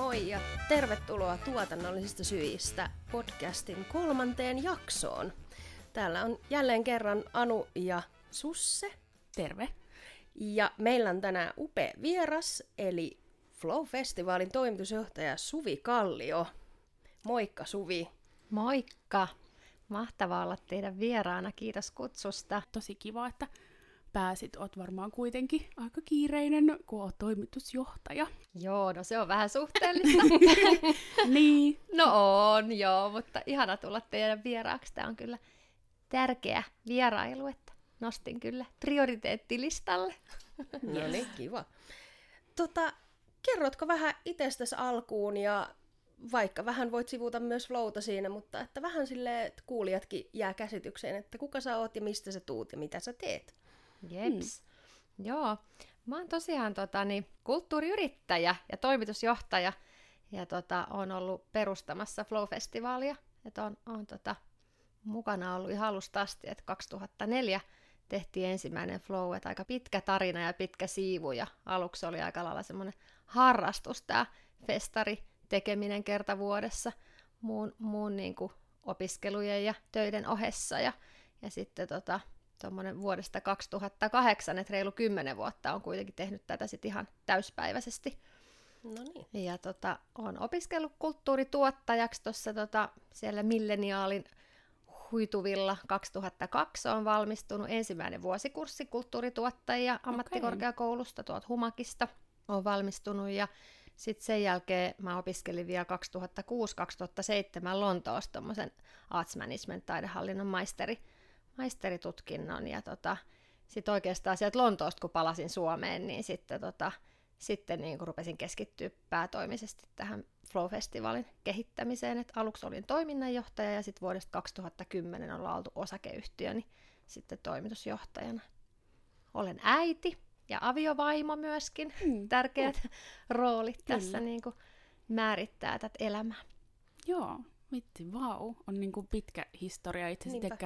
moi ja tervetuloa tuotannollisista syistä podcastin kolmanteen jaksoon. Täällä on jälleen kerran Anu ja Susse. Terve. Ja meillä on tänään upea vieras, eli Flow-festivaalin toimitusjohtaja Suvi Kallio. Moikka Suvi. Moikka! Mahtavaa olla teidän vieraana. Kiitos kutsusta. Tosi kiva, että pääsit. Oot varmaan kuitenkin aika kiireinen, kun oot toimitusjohtaja. Joo, no se on vähän suhteellista. niin. No on, joo, mutta ihana tulla teidän vieraaksi. Tämä on kyllä tärkeä vierailu, että nostin kyllä prioriteettilistalle. No niin, kiva. Tota, kerrotko vähän itsestäsi alkuun ja vaikka vähän voit sivuta myös flowta siinä, mutta että vähän sille että kuulijatkin jää käsitykseen, että kuka sä oot ja mistä sä tuut ja mitä sä teet. Jeps. Hmm. Joo. Mä oon tosiaan tota, niin, kulttuuriyrittäjä ja toimitusjohtaja ja tota, on ollut perustamassa Flow-festivaalia. Että on, on tota, mukana ollut ihan alusta asti, että 2004 tehtiin ensimmäinen Flow, että aika pitkä tarina ja pitkä siivu ja aluksi oli aika lailla semmoinen harrastus tämä festari tekeminen kerta vuodessa muun, muun niin kuin opiskelujen ja töiden ohessa ja, ja sitten tota, tuommoinen vuodesta 2008, että reilu 10 vuotta on kuitenkin tehnyt tätä sitten ihan täyspäiväisesti. No niin. Ja tota, on opiskellut kulttuurituottajaksi tuossa tota, siellä milleniaalin huituvilla 2002 on valmistunut ensimmäinen vuosikurssi kulttuurituottajia ammattikorkeakoulusta tuolta Humakista. On valmistunut ja sitten sen jälkeen mä opiskelin vielä 2006-2007 Lontoossa tuommoisen Arts Management taidehallinnon maisteri, maisteritutkinnon. Ja tota, sitten oikeastaan sieltä Lontoosta, kun palasin Suomeen, niin sitten, tota, sitten niin rupesin keskittyä päätoimisesti tähän Flow-festivaalin kehittämiseen. Et aluksi olin toiminnanjohtaja ja sitten vuodesta 2010 ollaan oltu osakeyhtiö, niin sitten toimitusjohtajana. Olen äiti ja aviovaimo myöskin. Mm. Tärkeät roolit Kyllä. tässä niin kuin määrittää tätä elämää. Joo, vitsi, vau. On niin kuin pitkä historia itse asiassa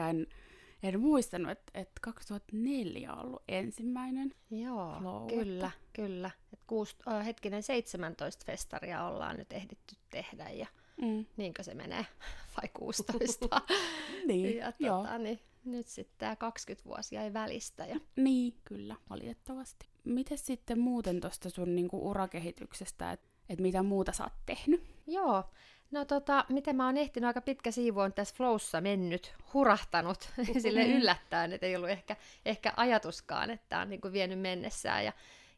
en muistanut, että, että 2004 on ollut ensimmäinen Joo, flow, kyllä, että... kyllä. Et kuus, äh, hetkinen 17 festaria ollaan nyt ehditty tehdä ja mm. niinkö se menee, vai 16? niin, ja, tota, niin, nyt sitten tämä 20 vuosia ei välistä. Ja... Niin, kyllä, valitettavasti. Miten sitten muuten tuosta sun niinku, urakehityksestä, että et mitä muuta sä oot tehnyt? Joo, No tota, miten mä oon ehtinyt, aika pitkä siivu on tässä flowssa mennyt, hurahtanut, sille mm-hmm. yllättäen, että ei ollut ehkä, ehkä ajatuskaan, että on niin kuin vienyt mennessään ja,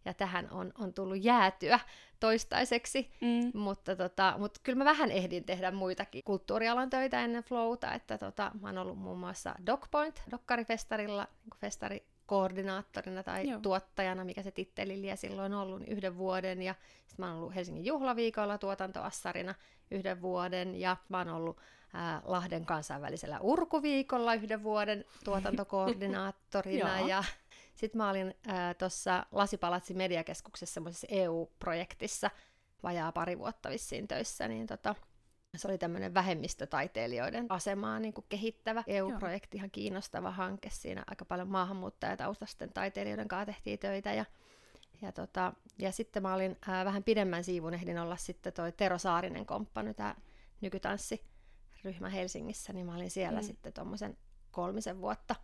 ja tähän on, on tullut jäätyä toistaiseksi, mm. mutta, tota, mutta kyllä mä vähän ehdin tehdä muitakin kulttuurialan töitä ennen flowta, että tota, mä oon ollut muun muassa DocPoint, Dokkarifestarilla, niin festari koordinaattorina tai Joo. tuottajana, mikä se titteli silloin ollut, niin yhden vuoden. Ja sitten mä oon ollut Helsingin juhlaviikolla tuotantoassarina yhden vuoden. Ja mä oon ollut ää, Lahden kansainvälisellä urkuviikolla yhden vuoden tuotantokoordinaattorina. ja sitten mä olin tuossa Lasipalatsi mediakeskuksessa semmoisessa EU-projektissa vajaa pari vuotta vissiin töissä, niin tota, se oli tämmöinen vähemmistötaiteilijoiden asemaa niin kuin kehittävä EU-projekti, ihan kiinnostava hanke. Siinä aika paljon maahanmuuttajataustaisten taiteilijoiden kanssa tehtiin töitä. Ja, ja, tota, ja sitten mä olin ää, vähän pidemmän siivun, ehdin olla sitten toi Tero Saarinen komppani, tämä nykytanssiryhmä Helsingissä, niin mä olin siellä mm. sitten tuommoisen kolmisen vuotta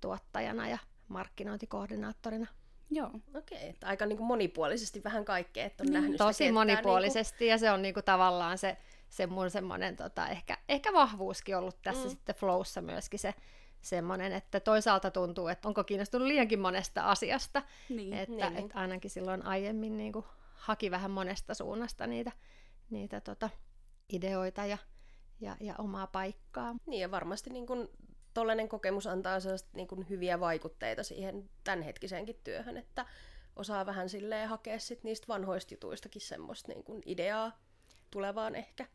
tuottajana ja markkinointikoordinaattorina. Joo. Okei, okay, aika niin kuin monipuolisesti vähän kaikkea, että on niin, nähnyt Tosi monipuolisesti, niin kuin... ja se on niin kuin tavallaan se se mun semmoinen tota, ehkä, ehkä vahvuuskin ollut tässä mm. sitten flowssa myöskin se semmoinen, että toisaalta tuntuu, että onko kiinnostunut liiankin monesta asiasta, niin, että, niin, että niin. ainakin silloin aiemmin niin kuin, haki vähän monesta suunnasta niitä, niitä tota, ideoita ja, ja, ja omaa paikkaa. Niin ja varmasti niin kuin, tollainen kokemus antaa niin kuin, hyviä vaikutteita siihen tämänhetkiseenkin työhön, että osaa vähän silleen hakea sit niistä vanhoista jutuistakin semmoista niin kuin, ideaa tulevaan ehkä.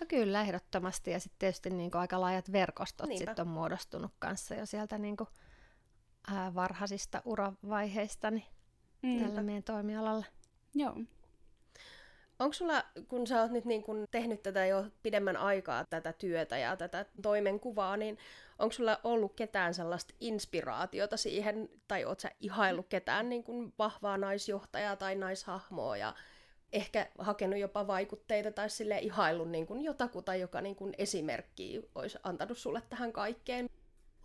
No kyllä, ehdottomasti. Ja sitten tietysti niin kuin aika laajat verkostot sit on muodostunut kanssa jo sieltä niin kuin, ää, varhaisista uravaiheista niin mm. tällä meidän toimialalla. Joo. Onko sulla, kun sä oot nyt niin kun tehnyt tätä jo pidemmän aikaa, tätä työtä ja tätä toimenkuvaa, niin onko sulla ollut ketään sellaista inspiraatiota siihen, tai oot sä ihaillut ketään niin kun vahvaa naisjohtajaa tai naishahmoa ja ehkä hakenut jopa vaikutteita tai sille ihaillut niin kuin jotakuta, joka niin kuin esimerkki olisi antanut sulle tähän kaikkeen?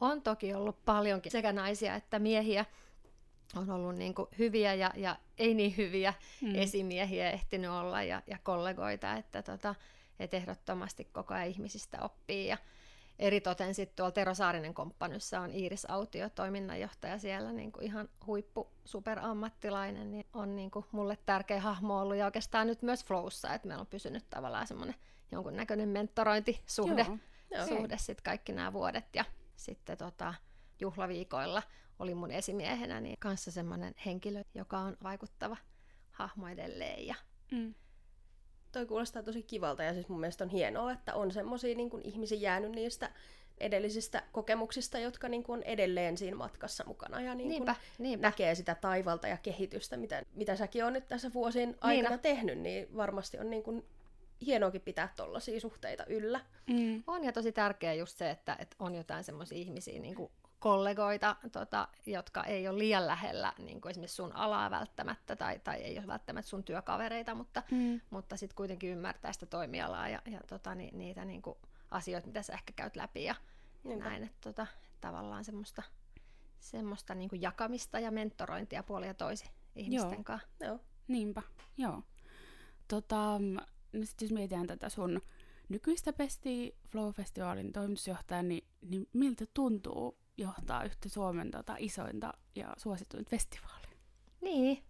On toki ollut paljonkin sekä naisia että miehiä. On ollut niin kuin hyviä ja, ja ei niin hyviä mm. esimiehiä ehtinyt olla ja, ja kollegoita, että tota, et ehdottomasti koko ajan ihmisistä oppii. Ja, eritoten sitten tuolla Tero Saarinen komppanyssä on Iiris Autio, toiminnanjohtaja siellä, niin kuin ihan huippu superammattilainen, niin on niin kuin mulle tärkeä hahmo ollut. Ja oikeastaan nyt myös Flowssa, että meillä on pysynyt tavallaan semmoinen jonkunnäköinen mentorointisuhde Joo. suhde sitten kaikki nämä vuodet. Ja sitten tota, juhlaviikoilla oli mun esimiehenä, niin kanssa semmoinen henkilö, joka on vaikuttava hahmo edelleen. Ja mm toi kuulostaa tosi kivalta ja siis mun mielestä on hienoa, että on semmoisia niin ihmisiä jäänyt niistä edellisistä kokemuksista, jotka niin kuin on edelleen siinä matkassa mukana ja niin kuin niinpä, niinpä. näkee sitä taivalta ja kehitystä, mitä, mitä säkin on nyt tässä vuosien aikana Niina. tehnyt, niin varmasti on niin kuin hienoakin pitää tollaisia suhteita yllä. Mm. On ja tosi tärkeää just se, että, että on jotain semmoisia ihmisiä niin kuin kollegoita, tota, jotka ei ole liian lähellä niin kuin esimerkiksi sun alaa välttämättä tai, tai ei ole välttämättä sun työkavereita, mutta, mm. mutta sitten kuitenkin ymmärtää sitä toimialaa ja, ja tota, ni, niitä niin kuin asioita, mitä sä ehkä käyt läpi ja, ja näin, että tota, tavallaan semmoista, semmoista niin kuin jakamista ja mentorointia puoli ja toisi ihmisten Joo. kanssa. Joo. Niinpä, joo. Tota, no sit jos mietitään tätä sun nykyistä Pesti Flow-festivaalin toimitusjohtajaa, niin, niin miltä tuntuu johtaa yhtä Suomen tota, isointa ja suosituinta festivaalia. Niin.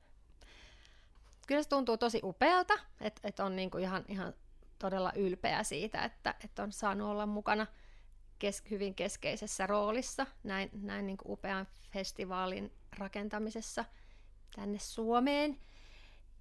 Kyllä se tuntuu tosi upealta, että et on niinku ihan, ihan todella ylpeä siitä, että et on saanut olla mukana kes- hyvin keskeisessä roolissa näin, näin niinku upean festivaalin rakentamisessa tänne Suomeen.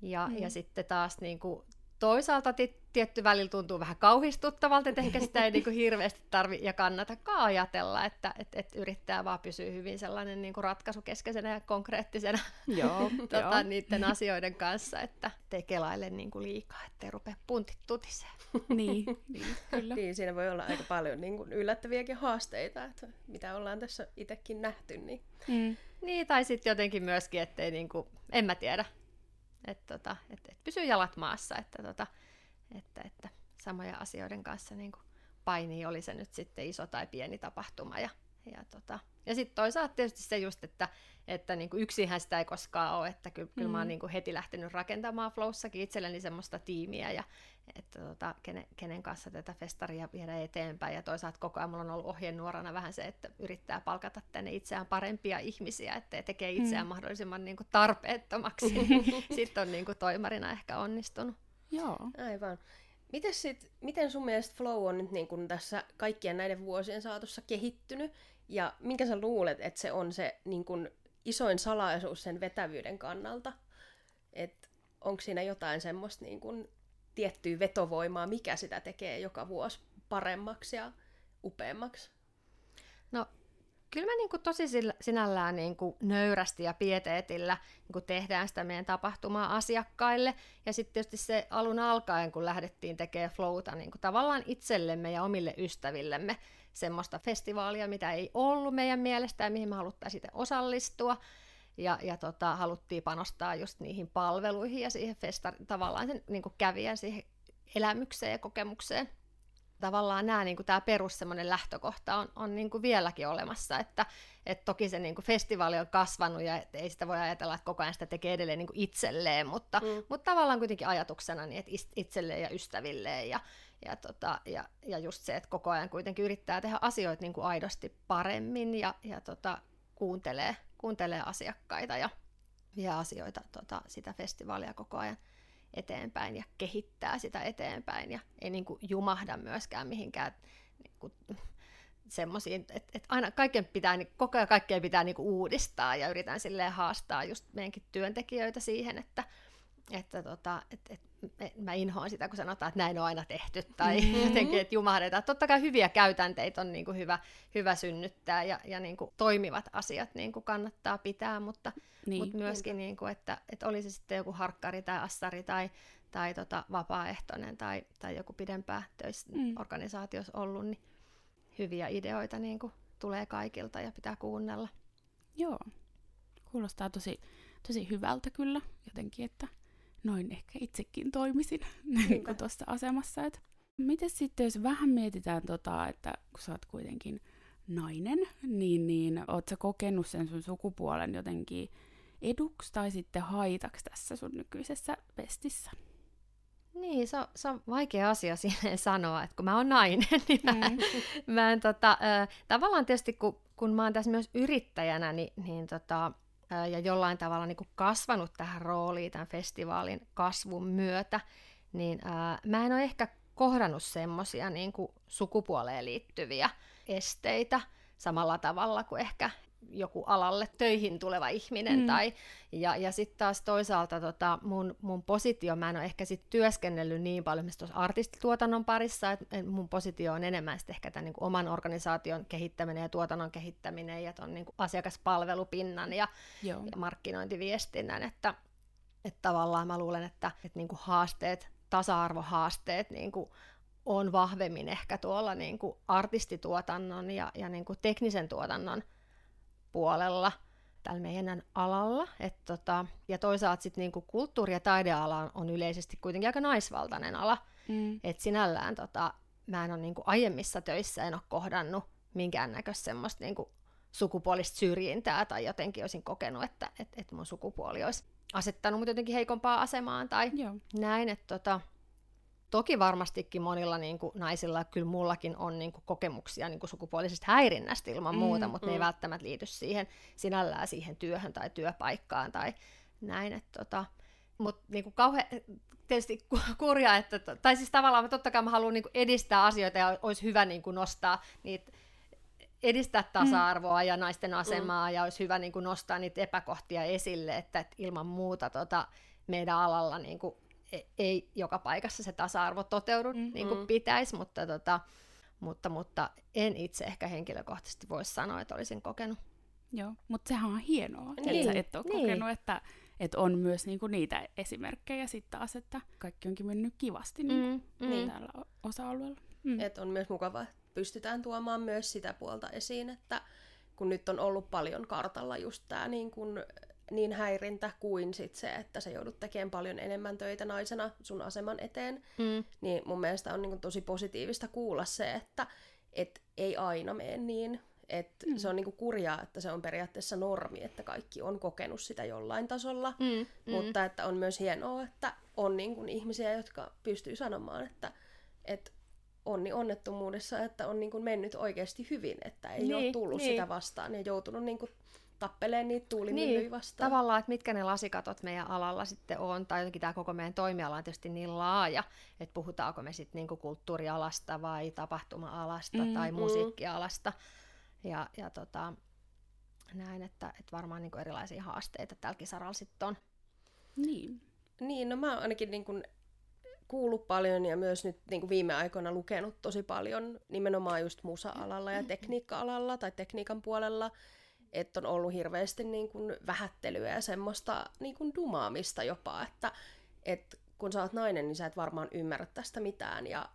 Ja, mm. ja sitten taas niinku toisaalta tietty välillä tuntuu vähän kauhistuttavalta, että ehkä sitä ei niin kuin hirveästi tarvi ja kannatakaan ajatella, että et, et yrittää vaan pysyä hyvin sellainen niin kuin ratkaisukeskeisenä ja konkreettisena joo, tota, joo. niiden asioiden kanssa, että ei kelaile niin kuin liikaa, ettei rupea puntit tutiseen. niin, niin, kyllä. niin, siinä voi olla aika paljon niin kuin yllättäviäkin haasteita, että mitä ollaan tässä itsekin nähty. Niin, mm. niin tai sitten jotenkin myöskin, ettei niin kuin, en mä tiedä, että tota, et, et pysyy jalat maassa, että, tota, että, että samoja asioiden kanssa niin painii, oli se nyt sitten iso tai pieni tapahtuma. Ja, ja, tota, ja sitten toisaalta tietysti se just, että, että niin kuin yksinhän sitä ei koskaan ole, että kyllä, mm. kyllä mä oon mm. niin kuin heti lähtenyt rakentamaan Flowssakin itselleni semmoista tiimiä ja että tota, kenen, kenen kanssa tätä festaria viedä eteenpäin ja toisaalta koko ajan mulla on ollut ohjenuorana vähän se, että yrittää palkata tänne itseään parempia ihmisiä, että tekee itseään mm. mahdollisimman niin kuin tarpeettomaksi, niin sitten on niin kuin toimarina ehkä onnistunut. Joo. Aivan. Miten, sit, miten sun mielestä Flow on nyt niin kun tässä kaikkien näiden vuosien saatossa kehittynyt? Ja minkä sä luulet, että se on se niin kun isoin salaisuus sen vetävyyden kannalta? Että onko siinä jotain semmoista niin kun tiettyä vetovoimaa, mikä sitä tekee joka vuosi paremmaksi ja upeammaksi? No kyllä me niin tosi sinällään niin kuin nöyrästi ja pieteetillä niin kuin tehdään sitä meidän tapahtumaa asiakkaille. Ja sitten tietysti se alun alkaen, kun lähdettiin tekemään flowta niin tavallaan itsellemme ja omille ystävillemme semmoista festivaalia, mitä ei ollut meidän mielestä ja mihin me haluttaisiin osallistua. Ja, ja tota, haluttiin panostaa just niihin palveluihin ja siihen festa, tavallaan sen niin kävijän siihen elämykseen ja kokemukseen tavallaan nämä, niin kuin tämä perus semmoinen lähtökohta on, on niin kuin vieläkin olemassa, että et toki se niin kuin festivaali on kasvanut ja ei sitä voi ajatella, että koko ajan sitä tekee edelleen niin kuin itselleen, mutta, mm. mutta tavallaan kuitenkin ajatuksena niin, että itselleen ja ystävilleen ja, ja, tota, ja, ja just se, että koko ajan kuitenkin yrittää tehdä asioita niin kuin aidosti paremmin ja, ja tota, kuuntelee, kuuntelee asiakkaita ja vie asioita tota, sitä festivaalia koko ajan eteenpäin ja kehittää sitä eteenpäin ja ei niin kuin jumahda myöskään mihinkään niin kuin, semmoisiin, että, että aina kaiken pitää, niin koko ajan kaikkea pitää niin kuin uudistaa ja yritän silleen haastaa just meidänkin työntekijöitä siihen, että, että, tota, että, että mä inhoan sitä, kun sanotaan, että näin on aina tehty, tai mm-hmm. jotenkin, että jumahdetaan. Totta kai hyviä käytänteitä on niin kuin hyvä, hyvä synnyttää, ja, ja niin kuin toimivat asiat niin kuin kannattaa pitää, mutta, niin. mutta myöskin, niin kuin, että, että oli se sitten joku harkkari tai assari tai, tai tota, vapaaehtoinen tai, tai joku pidempää töissä mm. organisaatiossa ollut, niin hyviä ideoita niin kuin tulee kaikilta ja pitää kuunnella. Joo, kuulostaa tosi, tosi hyvältä kyllä jotenkin, että noin ehkä itsekin toimisin niin kuin tuossa asemassa. Et miten sitten, jos vähän mietitään, tota, että kun sä oot kuitenkin nainen, niin, niin oot sä kokenut sen sun sukupuolen jotenkin eduksi tai sitten haitaksi tässä sun nykyisessä pestissä? Niin, se on, se on vaikea asia siihen sanoa, että kun mä oon nainen, niin mä, mm. mä en, tota, äh, tavallaan tietysti kun, kun mä oon tässä myös yrittäjänä, niin, niin tota, ja jollain tavalla niin kuin kasvanut tähän rooliin tämän festivaalin kasvun myötä, niin äh, mä en ole ehkä kohdannut semmoisia niin sukupuoleen liittyviä esteitä samalla tavalla kuin ehkä joku alalle töihin tuleva ihminen. Mm. Tai, ja ja sitten taas toisaalta tota, mun, mun positio, mä en ole ehkä sit työskennellyt niin paljon tuossa artistituotannon parissa, että mun positio on enemmän sit ehkä tämän niin oman organisaation kehittäminen ja tuotannon kehittäminen ja ton niin asiakaspalvelupinnan ja, Joo. ja markkinointiviestinnän, että, että tavallaan mä luulen, että, että niin haasteet, tasa-arvohaasteet niin on vahvemmin ehkä tuolla niin artistituotannon ja, ja niin teknisen tuotannon puolella tällä meidän alalla. Et tota, ja toisaalta sitten niinku kulttuuri- ja taideala on yleisesti kuitenkin aika naisvaltainen ala. Mm. Et sinällään tota, mä en ole niinku aiemmissa töissä en ole kohdannut minkäännäköistä semmoista niinku sukupuolista syrjintää tai jotenkin olisin kokenut, että et, et mun sukupuoli olisi asettanut mut jotenkin heikompaa asemaan tai Joo. näin. Että tota, Toki varmastikin monilla niin kuin, naisilla, kyllä mullakin on niin kuin, kokemuksia niin kuin, sukupuolisesta häirinnästä ilman mm, muuta, mutta mm. ne ei mm. välttämättä liity siihen sinällään siihen työhön tai työpaikkaan tai näin. Että, tota, mutta niin kuin, kauhean, tietysti kurjaa, että, tai siis tavallaan totta kai mä haluan niin kuin, edistää asioita ja olisi hyvä niin kuin, nostaa niitä edistää tasa-arvoa mm. ja naisten asemaa mm. ja olisi hyvä niin kuin, nostaa niitä epäkohtia esille, että, että ilman muuta tota, meidän alalla niin kuin, ei joka paikassa se tasa-arvo toteudu mm-hmm. niin kuin pitäisi, mutta, tota, mutta, mutta en itse ehkä henkilökohtaisesti voi sanoa, että olisin kokenut. Joo, mutta sehän on hienoa, niin, että sä et ole niin. kokenut, että, että on myös niinku niitä esimerkkejä sitten taas, että kaikki onkin mennyt kivasti niinku mm, mm. tällä osa-alueella. Mm. Et on myös mukava, että pystytään tuomaan myös sitä puolta esiin, että kun nyt on ollut paljon kartalla just tämä niin kun niin häirintä kuin sit se, että sä joudut tekemään paljon enemmän töitä naisena sun aseman eteen, mm. niin mun mielestä on niin tosi positiivista kuulla se, että et ei aina mene niin. Et mm. Se on niin kurjaa, että se on periaatteessa normi, että kaikki on kokenut sitä jollain tasolla, mm. Mm. mutta että on myös hienoa, että on niin ihmisiä, jotka pystyy sanomaan, että et onni onnettomuudessa, että on niin mennyt oikeasti hyvin, että ei niin, ole tullut niin. sitä vastaan ja joutunut niin tappelee niitä tuulimyllyjä niin, vastaan. Tavallaan, että mitkä ne lasikatot meidän alalla sitten on, tai jotenkin tämä koko meidän toimiala on tietysti niin laaja, että puhutaanko me sitten niinku kulttuurialasta vai tapahtuma-alasta mm, tai mm. musiikkialasta. Ja, ja tota, näin, että, että varmaan niinku erilaisia haasteita tälläkin saralla sitten on. Niin. Niin, no mä oon ainakin niin kun kuullut paljon ja myös nyt niin kuin viime aikoina lukenut tosi paljon nimenomaan just musa-alalla ja tekniikka-alalla tai tekniikan puolella että on ollut hirveästi niin kuin vähättelyä ja semmoista niin kuin dumaamista jopa, että, että kun sä oot nainen, niin sä et varmaan ymmärrä tästä mitään. Ja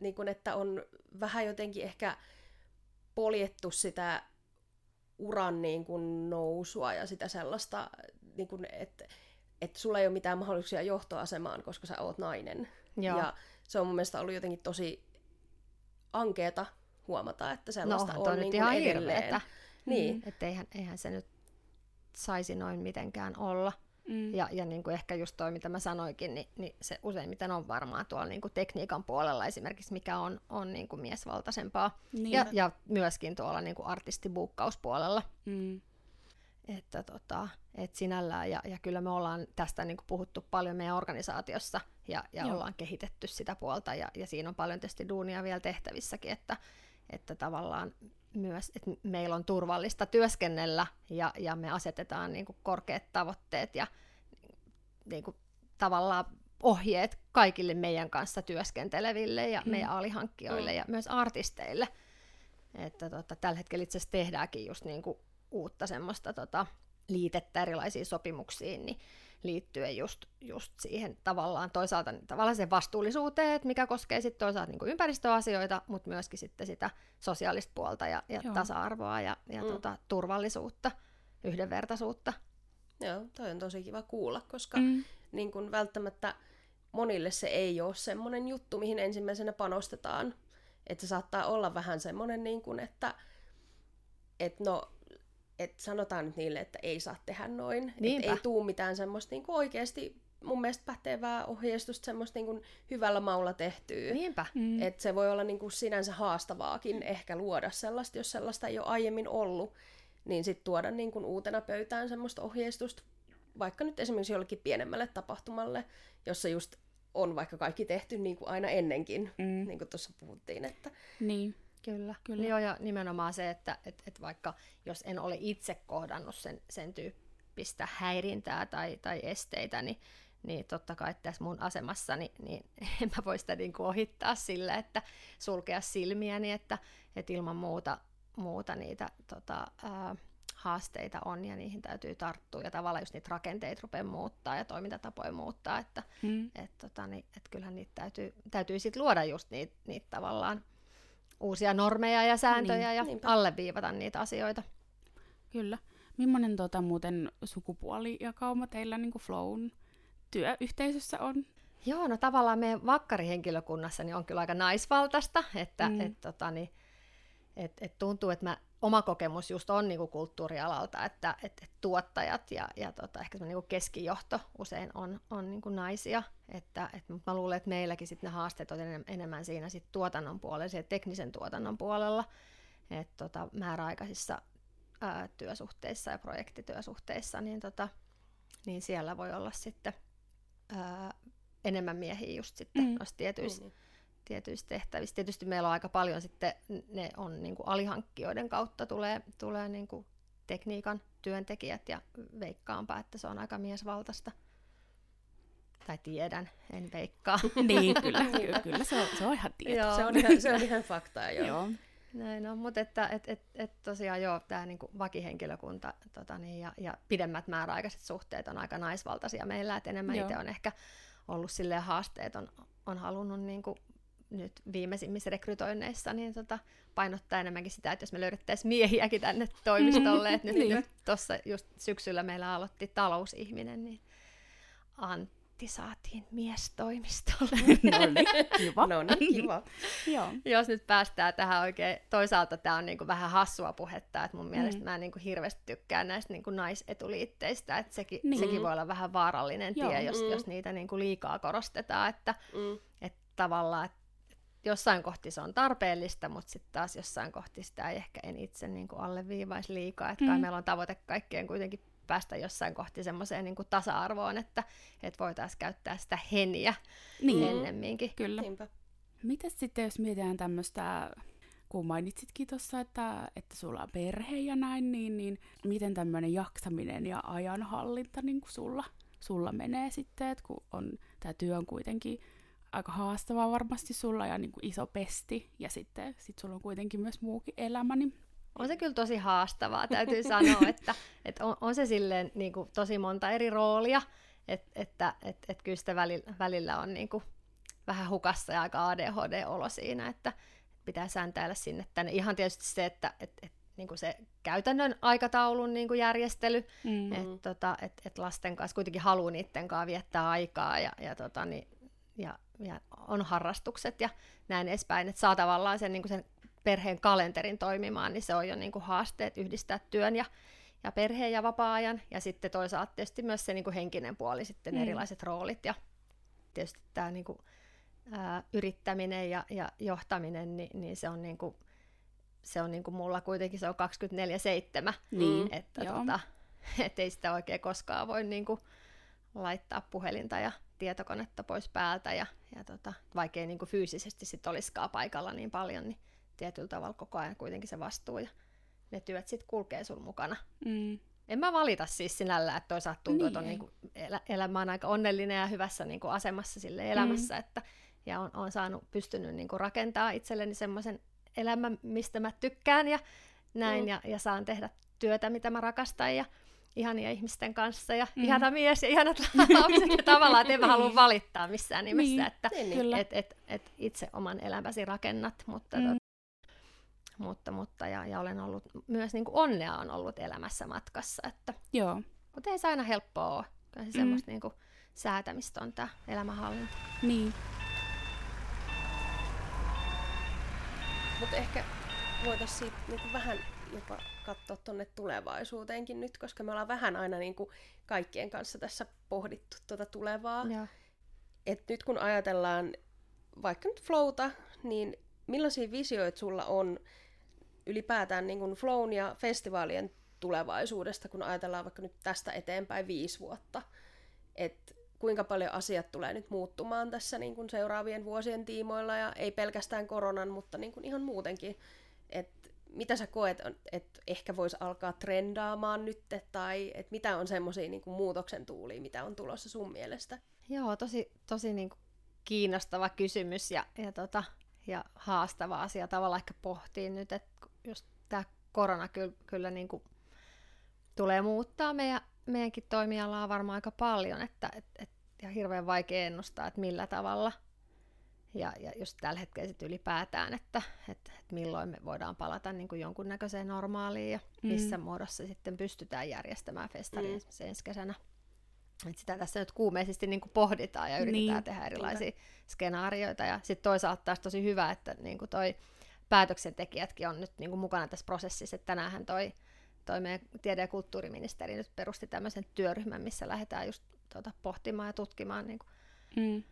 niin kuin, että on vähän jotenkin ehkä poljettu sitä uran niin kuin nousua ja sitä sellaista, niin kuin, että, että sulla ei ole mitään mahdollisuuksia johtoasemaan, koska sä oot nainen. Joo. Ja se on mun mielestä ollut jotenkin tosi ankeeta huomata, että sellaista no, on, on niin kuin edelleen. Hirveetä. Niin. Mm. Että eihän, eihän se nyt saisi noin mitenkään olla. Mm. Ja, ja niin kuin ehkä just toi, mitä mä sanoikin, niin, niin se useimmiten on varmaan tuolla niin kuin tekniikan puolella esimerkiksi, mikä on, on niin kuin miesvaltaisempaa. Niin. Ja, ja myöskin tuolla niin kuin artistibuukkauspuolella. Mm. Että tota, et sinällään, ja, ja kyllä me ollaan tästä niin kuin puhuttu paljon meidän organisaatiossa, ja, ja ollaan kehitetty sitä puolta, ja, ja siinä on paljon tietysti duunia vielä tehtävissäkin, että, että tavallaan myös, että meillä on turvallista työskennellä ja, ja me asetetaan niin kuin korkeat tavoitteet ja niin kuin, tavallaan ohjeet kaikille meidän kanssa työskenteleville ja hmm. meidän alihankkijoille hmm. ja myös artisteille. Että tota, tällä hetkellä itse asiassa tehdäänkin just niin kuin uutta semmoista tota, liitettä erilaisiin sopimuksiin, niin liittyen just, just siihen tavallaan toisaalta tavallaan sen vastuullisuuteen, että mikä koskee sitten toisaalta niin ympäristöasioita, mutta myöskin sitten sitä sosiaalista puolta ja, ja tasa-arvoa ja, ja mm. tota, turvallisuutta, yhdenvertaisuutta. Joo, toi on tosi kiva kuulla, koska mm. niin kun välttämättä monille se ei ole semmoinen juttu, mihin ensimmäisenä panostetaan. Että se saattaa olla vähän semmoinen, niin kun, että et no, et sanotaan nyt niille, että ei saa tehdä noin. Että ei tuu mitään semmoista niin oikeasti mun mielestä pätevää ohjeistusta, semmoista niin kuin hyvällä maulla tehtyä. Niinpä. Mm. Että se voi olla niin kuin sinänsä haastavaakin ehkä luoda sellaista, jos sellaista ei ole aiemmin ollut, niin sitten tuoda niin kuin uutena pöytään semmoista ohjeistusta, vaikka nyt esimerkiksi jollekin pienemmälle tapahtumalle, jossa just on vaikka kaikki tehty niin kuin aina ennenkin, mm. niin kuin tuossa puhuttiin. Että... Niin. Kyllä. Kyllä. Joo, ja nimenomaan se, että et, et vaikka jos en ole itse kohdannut sen, sen tyyppistä häirintää tai, tai esteitä, niin, niin totta kai tässä mun asemassani niin en mä voi sitä niin kuin ohittaa sillä, että sulkea silmiäni, että, että ilman muuta, muuta niitä tota, ää, haasteita on ja niihin täytyy tarttua ja tavallaan just niitä rakenteita rupeaa muuttaa ja toimintatapoja muuttaa, että mm. et, tota, niin, et kyllähän niitä täytyy, täytyy sit luoda just niitä, niitä tavallaan uusia normeja ja sääntöjä niin, ja niinpä. alleviivata niitä asioita. Kyllä. Millainen tota, muuten sukupuolijakauma teillä niin kuin Flown työyhteisössä on? Joo, no tavallaan meidän vakkarihenkilökunnassa niin on kyllä aika naisvaltaista, että mm. et, tota, niin, et, et tuntuu, että mä, oma kokemus just on niinku kulttuurialalta, että et, et tuottajat ja, ja tota, ehkä niinku keskijohto usein on, on niinku naisia, että et mä luulen, että meilläkin sit ne haasteet on enemmän siinä sit tuotannon puolella, teknisen tuotannon puolella, että tota, määräaikaisissa ää, työsuhteissa ja projektityösuhteissa, niin, tota, niin siellä voi olla sitten ää, enemmän miehiä just sitten mm. noissa tietyissä, mm. Tietyissä tehtävissä. Tietysti meillä on aika paljon sitten, ne on niin kuin alihankkijoiden kautta tulee, tulee niin kuin tekniikan työntekijät ja veikkaanpa, että se on aika miesvaltaista. Tai tiedän, en veikkaa. niin, kyllä, kyllä, kyllä se, on, se on ihan tieto. Joo. Se, on ihan, se on ihan faktaa, joo. joo. Näin on, mutta että et, et, et tosiaan joo, tämä niinku vakihenkilökunta tota niin, ja, ja pidemmät määräaikaiset suhteet on aika naisvaltaisia meillä, että enemmän itse on ehkä ollut silleen haasteet, on, on halunnut niinku nyt viimeisimmissä rekrytoinneissa niin tota, painottaa enemmänkin sitä, että jos me löydettäisiin miehiäkin tänne toimistolle, että nyt, niin. nyt tuossa just syksyllä meillä aloitti talousihminen, niin Antti saatiin miestoimistolle. no niin, kiva. no niin, kiva. Joo. Jos nyt päästään tähän oikein, toisaalta tämä on niinku vähän hassua puhetta, että mun mm. mielestä mä niinku hirveästi tykkään näistä niinku naisetuliitteistä, että sekin, niin. sekin voi olla vähän vaarallinen tie, jos, mm. jos niitä niinku liikaa korostetaan, että mm. et tavallaan, että jossain kohti se on tarpeellista, mutta sitten taas jossain kohti sitä ei ehkä en itse niin kuin alleviivaisi liikaa. Että mm. kai meillä on tavoite kaikkien kuitenkin päästä jossain kohti semmoiseen niin tasa-arvoon, että, että voitaisiin käyttää sitä heniä niin. ennemminkin. Kyllä. Niinpä. Mitäs sitten, jos mietitään tämmöistä, kun mainitsitkin tuossa, että, että sulla on perhe ja näin, niin, niin miten tämmöinen jaksaminen ja ajanhallinta niin kuin sulla, sulla menee sitten, että kun on, tämä työ on kuitenkin aika haastavaa varmasti sulla ja niin kuin iso pesti, ja sitten sit sulla on kuitenkin myös muukin elämä, niin on se kyllä tosi haastavaa, täytyy sanoa, että, että on, on se silleen niin kuin, tosi monta eri roolia, että, että et, et kyllä sitä välillä, välillä on niin kuin, vähän hukassa ja aika ADHD-olo siinä, että pitää sääntäillä sinne tänne. Ihan tietysti se, että et, et, niin kuin se käytännön aikataulun niin kuin järjestely, mm-hmm. että tota, et, et lasten kanssa kuitenkin haluaa niiden kanssa viettää aikaa ja, ja, tota, niin, ja, ja on harrastukset ja näin edespäin, että saa tavallaan sen, niin kuin sen perheen kalenterin toimimaan, niin se on jo niin kuin haasteet yhdistää työn ja, ja perheen ja vapaa-ajan. Ja sitten toisaalta tietysti myös se niin kuin henkinen puoli, sitten mm. erilaiset roolit ja tietysti tämä niin kuin, ää, yrittäminen ja, ja johtaminen, niin, niin se on niin kuin, se on niin kuin mulla kuitenkin se on 24-7, niin, että tota, et ei sitä oikein koskaan voi niin kuin laittaa puhelinta ja tietokonetta pois päältä ja, ja tota, vaikka ei niin kuin fyysisesti sit olisikaan paikalla niin paljon, niin tietyllä tavalla koko ajan kuitenkin se vastuu ja ne työt sitten kulkee sun mukana. Mm. En mä valita siis sinällä, että toisaalta tuntuu, niin, että on niinku elä, elämä on aika onnellinen ja hyvässä niinku asemassa sille elämässä, mm. että, ja on, on saanut, pystynyt niinku rakentaa itselleni semmoisen elämän, mistä mä tykkään ja näin, mm. ja, ja saan tehdä työtä, mitä mä rakastan, ja ihania ihmisten kanssa, ja mm. ihana mies ja ihanat lapset, ja tavallaan, että en mä halua niin. valittaa missään nimessä, niin. että niin, niin. Et, et, et itse oman elämäsi rakennat, mutta mm mutta, mutta ja, ja olen ollut, myös niin kuin onnea on ollut elämässä matkassa. Että, Joo. Mutta ei se aina helppoa ole. Kyllä se mm. semmoista, niin kuin, säätämistä on tämä elämänhallinta. Niin. Mutta ehkä voitaisiin niinku vähän jopa katsoa tuonne tulevaisuuteenkin nyt, koska me ollaan vähän aina niinku kaikkien kanssa tässä pohdittu tuota tulevaa. Joo. Et nyt kun ajatellaan vaikka nyt flowta, niin millaisia visioita sulla on ylipäätään niin kuin flown ja festivaalien tulevaisuudesta, kun ajatellaan vaikka nyt tästä eteenpäin viisi vuotta? Et kuinka paljon asiat tulee nyt muuttumaan tässä niin kuin seuraavien vuosien tiimoilla, ja ei pelkästään koronan, mutta niin kuin ihan muutenkin. Mitä sä koet, että ehkä voisi alkaa trendaamaan nyt, tai että mitä on semmoisia niin muutoksen tuulia, mitä on tulossa sun mielestä? Joo, tosi, tosi niin kuin kiinnostava kysymys ja, ja, tota, ja haastava asia tavallaan ehkä pohtii nyt, että just tämä korona kyllä, kyllä niin kuin tulee muuttaa meidän, meidänkin toimialaa varmaan aika paljon, että et, et, ja hirveän vaikea ennustaa, että millä tavalla. Ja, ja just tällä hetkellä sitten ylipäätään, että et, et milloin me voidaan palata niin kuin jonkunnäköiseen normaaliin ja missä mm. muodossa sitten pystytään järjestämään festaria mm. ensi kesänä. Et sitä tässä nyt kuumeisesti niin kuin pohditaan ja yritetään niin, tehdä erilaisia kyllä. skenaarioita. Ja sitten toisaalta taas tosi hyvä, että niin kuin toi päätöksentekijätkin on nyt niin kuin mukana tässä prosessissa. Että tänäänhän toi, toi meidän tiede- ja kulttuuriministeri nyt perusti tämmöisen työryhmän, missä lähdetään just tuota, pohtimaan ja tutkimaan niin kuin mm.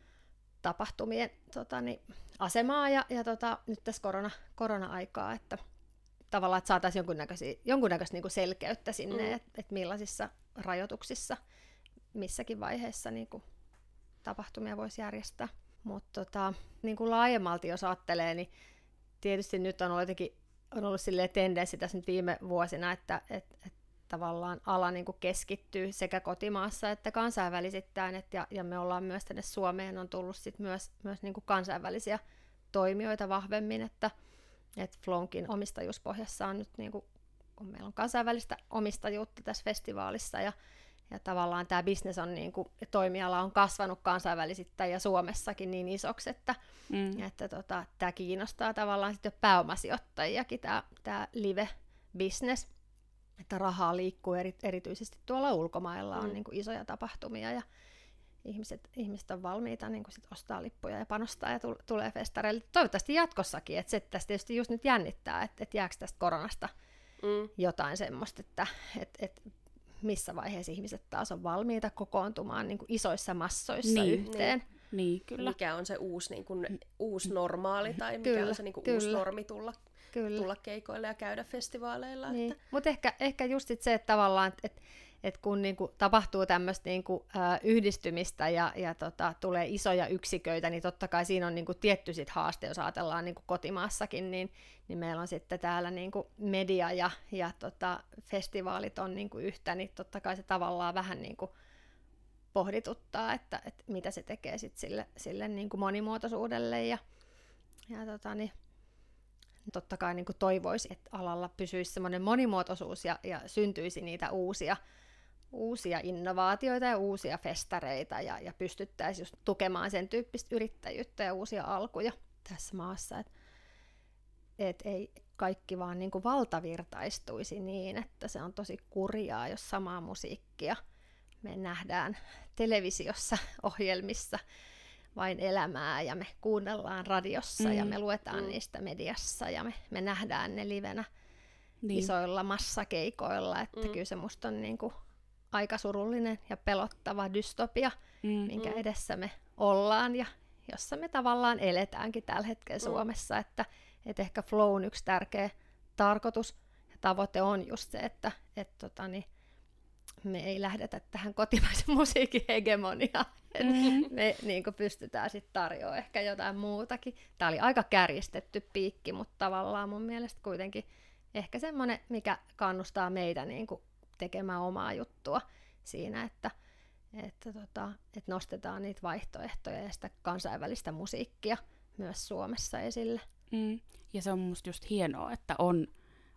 Tapahtumien tota, niin, asemaa ja, ja tota, nyt tässä korona, korona-aikaa, että tavallaan, että saataisiin jonkunnäköistä niin kuin selkeyttä sinne, mm. että et millaisissa rajoituksissa – missäkin vaiheessa niin kuin, tapahtumia voisi järjestää. Mutta tota, niin kuin laajemmalti jos ajattelee, niin tietysti nyt on ollut jotenkin on ollut tendenssi tässä nyt viime vuosina, että et, et tavallaan ala niin kuin keskittyy sekä kotimaassa että kansainvälisittäin, et ja, ja me ollaan myös tänne Suomeen on tullut sit myös, myös niin kuin kansainvälisiä toimijoita vahvemmin, että et Flonkin omistajuuspohjassa on nyt, niin kuin, kun meillä on kansainvälistä omistajuutta tässä festivaalissa ja ja tavallaan tämä bisnes on niin kuin, toimiala on kasvanut kansainvälisittäin ja Suomessakin niin isoksi, että, mm. että tota, tämä kiinnostaa tavallaan sitten pääomasijoittajiakin, tämä, tämä live-business, että rahaa liikkuu eri, erityisesti tuolla ulkomailla, on mm. niin kuin isoja tapahtumia ja ihmiset, ihmiset on valmiita niin kuin sit ostaa lippuja ja panostaa ja tulee festareille. Toivottavasti jatkossakin, että se tästä tietysti just nyt jännittää, että, että jääkö tästä koronasta mm. jotain semmoista, että että että missä vaiheessa ihmiset taas on valmiita kokoontumaan niin kuin isoissa massoissa niin, yhteen. Niin. Niin, kyllä. Mikä on se uusi, niin kuin, uusi normaali tai mikä kyllä, on se niin kuin, kyllä. uusi normi tulla, kyllä. tulla keikoille ja käydä festivaaleilla. Niin. Että... Mutta ehkä, ehkä just se, että tavallaan, että että kun niinku tapahtuu tämmöistä niinku, äh, yhdistymistä ja, ja tota, tulee isoja yksiköitä, niin totta kai siinä on niinku tietty sit haaste, jos ajatellaan niinku kotimaassakin, niin, niin meillä on sitten täällä niinku media ja, ja tota, festivaalit on niinku yhtä, niin totta kai se tavallaan vähän niinku pohdituttaa, että, että mitä se tekee sit sille, sille niinku monimuotoisuudelle ja, ja tota, niin, totta kai niin toivoisi, että alalla pysyisi semmoinen monimuotoisuus ja, ja syntyisi niitä uusia uusia innovaatioita ja uusia festareita ja, ja pystyttäisiin just tukemaan sen tyyppistä yrittäjyyttä ja uusia alkuja tässä maassa. Että et ei kaikki vaan niin kuin valtavirtaistuisi niin, että se on tosi kurjaa, jos samaa musiikkia me nähdään televisiossa, ohjelmissa, vain elämää ja me kuunnellaan radiossa mm. ja me luetaan mm. niistä mediassa ja me, me nähdään ne livenä niin. isoilla massakeikoilla, että mm. kyllä se musta on niin kuin aika surullinen ja pelottava dystopia, mm. minkä mm. edessä me ollaan ja jossa me tavallaan eletäänkin tällä hetkellä mm. Suomessa, että, että ehkä flown yksi tärkeä tarkoitus ja tavoite on just se, että et, tota, niin, me ei lähdetä tähän kotimaisen musiikin hegemoniaan. Mm-hmm. Me niin pystytään sitten tarjoamaan ehkä jotain muutakin. Tämä oli aika kärjistetty piikki, mutta tavallaan mun mielestä kuitenkin ehkä semmoinen, mikä kannustaa meitä niin tekemään omaa juttua siinä, että, että, tota, että nostetaan niitä vaihtoehtoja ja sitä kansainvälistä musiikkia myös Suomessa esille. Mm. Ja se on musta just hienoa, että on,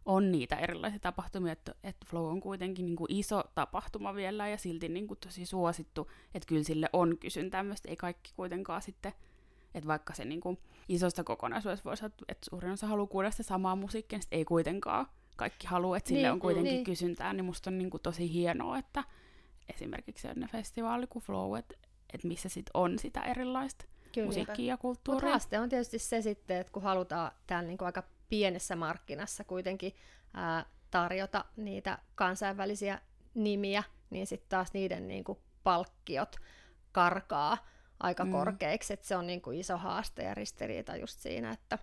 on niitä erilaisia tapahtumia, että, että Flow on kuitenkin niin kuin iso tapahtuma vielä ja silti niin kuin tosi suosittu, että kyllä sille on kysyntää myös, ei kaikki kuitenkaan sitten, että vaikka se niin kuin isosta kokonaisuudesta voisi että suurin osa haluaa kuulla sitä samaa musiikkia, niin ei kuitenkaan kaikki haluaa, että sille niin, on kuitenkin niin. kysyntää, niin musta on niin kuin tosi hienoa, että esimerkiksi sellainen festivaali kuin Flow, että että missä sit on sitä erilaista Kyllä. musiikkia ja Mutta kulttuuria. haaste on tietysti se sitten, että kun halutaan täällä niinku aika pienessä markkinassa kuitenkin ää, tarjota niitä kansainvälisiä nimiä, niin sitten taas niiden niinku palkkiot karkaa aika Mm. mm. korkeiksi. Et se on niinku iso haaste ja ristiriita just siinä, että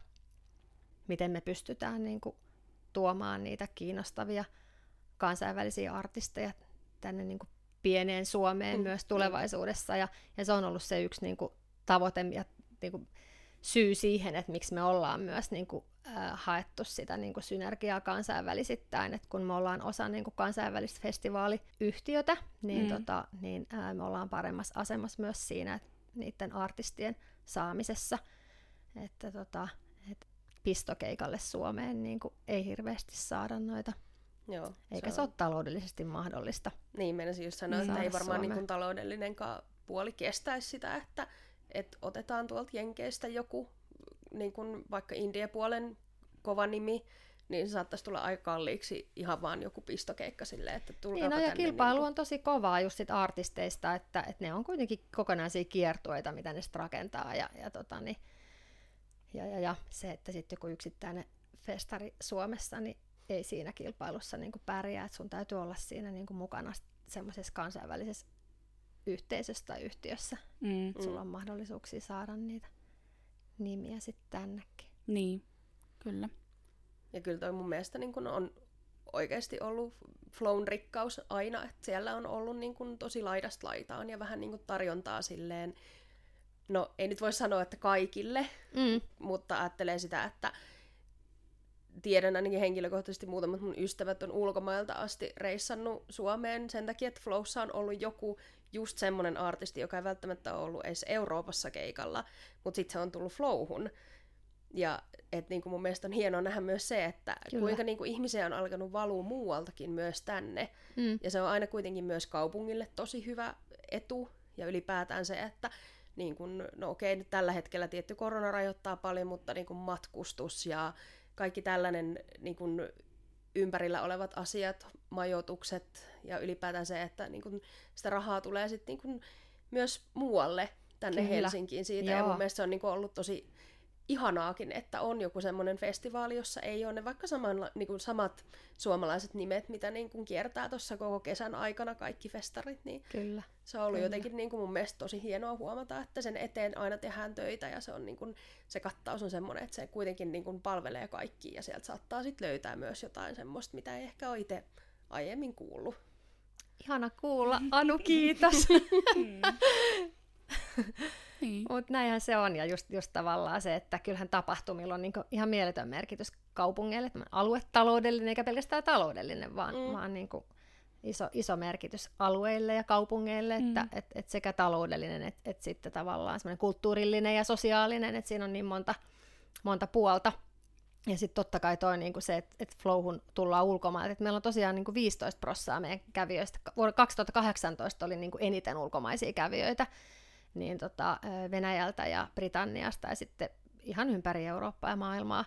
miten me pystytään niinku tuomaan niitä kiinnostavia kansainvälisiä artisteja tänne niinku pieneen Suomeen Mm, mm, myös tulevaisuudessa. Ja, ja se on ollut se yksi niinku tavoite ja niinku syy siihen, että miksi me ollaan myös niinku, äh, haettu sitä niinku synergiaa kansainvälisittäin. Et kun me ollaan osa niinku kansainvälistä festivaaliyhtiötä, niin, Mm. tota, niin äh, me ollaan paremmassa asemassa myös siinä, että niiden artistien saamisessa. Että tota, et pistokeikalle Suomeen niin kuin ei hirveästi saada noita, Joo, eikä se, on- ole taloudellisesti mahdollista. Niin, meinasin just sanoa, että Saada ei varmaan Suomeen. niin taloudellinenkaan puoli kestäisi sitä, että, että otetaan tuolta Jenkeistä joku niin kuin vaikka India-puolen kova nimi, niin se saattaisi tulla aika kalliiksi ihan vaan joku pistokeikka silleen, että Niin, tulkaapa no ja tänne kilpailu niin on tosi kovaa just sit artisteista, että, että ne on kuitenkin kokonaisia kiertueita, mitä ne rakentaa. Ja, ja, tota, niin, ja, ja, ja se, että sitten joku yksittäinen festari Suomessa, niin ei siinä kilpailussa niin kuin pärjää. Et sun täytyy olla siinä niin kuin mukana semmoisessa kansainvälisessä yhteisössä tai yhtiössä. Mm. Mm. Sulla on mahdollisuuksia saada niitä nimiä sitten tännekin. Niin, kyllä. Ja kyllä toi mun mielestä niin kun on oikeasti ollut flown rikkaus aina, että siellä on ollut niin kun tosi laidasta laitaan ja vähän niin kun tarjontaa silleen, no ei nyt voi sanoa, että kaikille, Mm. mutta ajattelee sitä, että tiedän ainakin henkilökohtaisesti muutamat mun ystävät on ulkomailta asti reissannut Suomeen sen takia, että Flowssa on ollut joku just semmoinen artisti, joka ei välttämättä ole ollut edes Euroopassa keikalla, mutta sitten se on tullut Flowhun. Ja et niinku mun mielestä on hienoa nähdä myös se, että Kyllä. Kuinka niinku ihmisiä on alkanut valua muualtakin myös tänne. Mm. Ja se on aina kuitenkin myös kaupungille tosi hyvä etu. Ja ylipäätään se, että niin kun, no okei, nyt tällä hetkellä tietty korona rajoittaa paljon, mutta niin kun matkustus ja kaikki tällainen niin kun ympärillä olevat asiat, majoitukset ja ylipäätään se, että niin kun sitä rahaa tulee sitten niin kun myös muualle tänne Kyllä. Helsinkiin siitä. Ja Joo. mun mielestä se on niin ollut tosi ihanaakin, että on joku semmoinen festivaali, jossa ei ole ne vaikka samanla, niin kuin samat suomalaiset nimet, mitä niin kuin kiertää tuossa koko kesän aikana kaikki festarit, niin Kyllä. se on ollut Kyllä. jotenkin niin kuin mun mielestä tosi hienoa huomata, että sen eteen aina tehdään töitä ja se, on niin kuin, se kattaus on semmoinen, että se kuitenkin niin kuin palvelee kaikkia ja sieltä saattaa sitten löytää myös jotain semmoista, mitä ei ehkä ole itse aiemmin kuullut. Ihana kuulla. Anu, kiitos. Niin. Mutta näinhän se on, ja just, just tavallaan se, että kyllähän tapahtumilla on niinku ihan mieletön merkitys kaupungeille, aluetaloudellinen, eikä pelkästään taloudellinen, vaan, Mm. vaan niinku iso, iso merkitys alueille ja kaupungeille, että Mm. et, et sekä taloudellinen, että et sitten tavallaan semmoinen kulttuurillinen ja sosiaalinen, että siinä on niin monta, monta puolta. Ja sitten totta kai toi niinku se, että et Flowhun tullaan ulkomailta. Et meillä on tosiaan niinku 15 prossaa meidän kävijöistä. Vuonna 2018 oli niinku eniten ulkomaisia kävijöitä niin tota, Venäjältä ja Britanniasta ja sitten ihan ympäri Eurooppaa ja maailmaa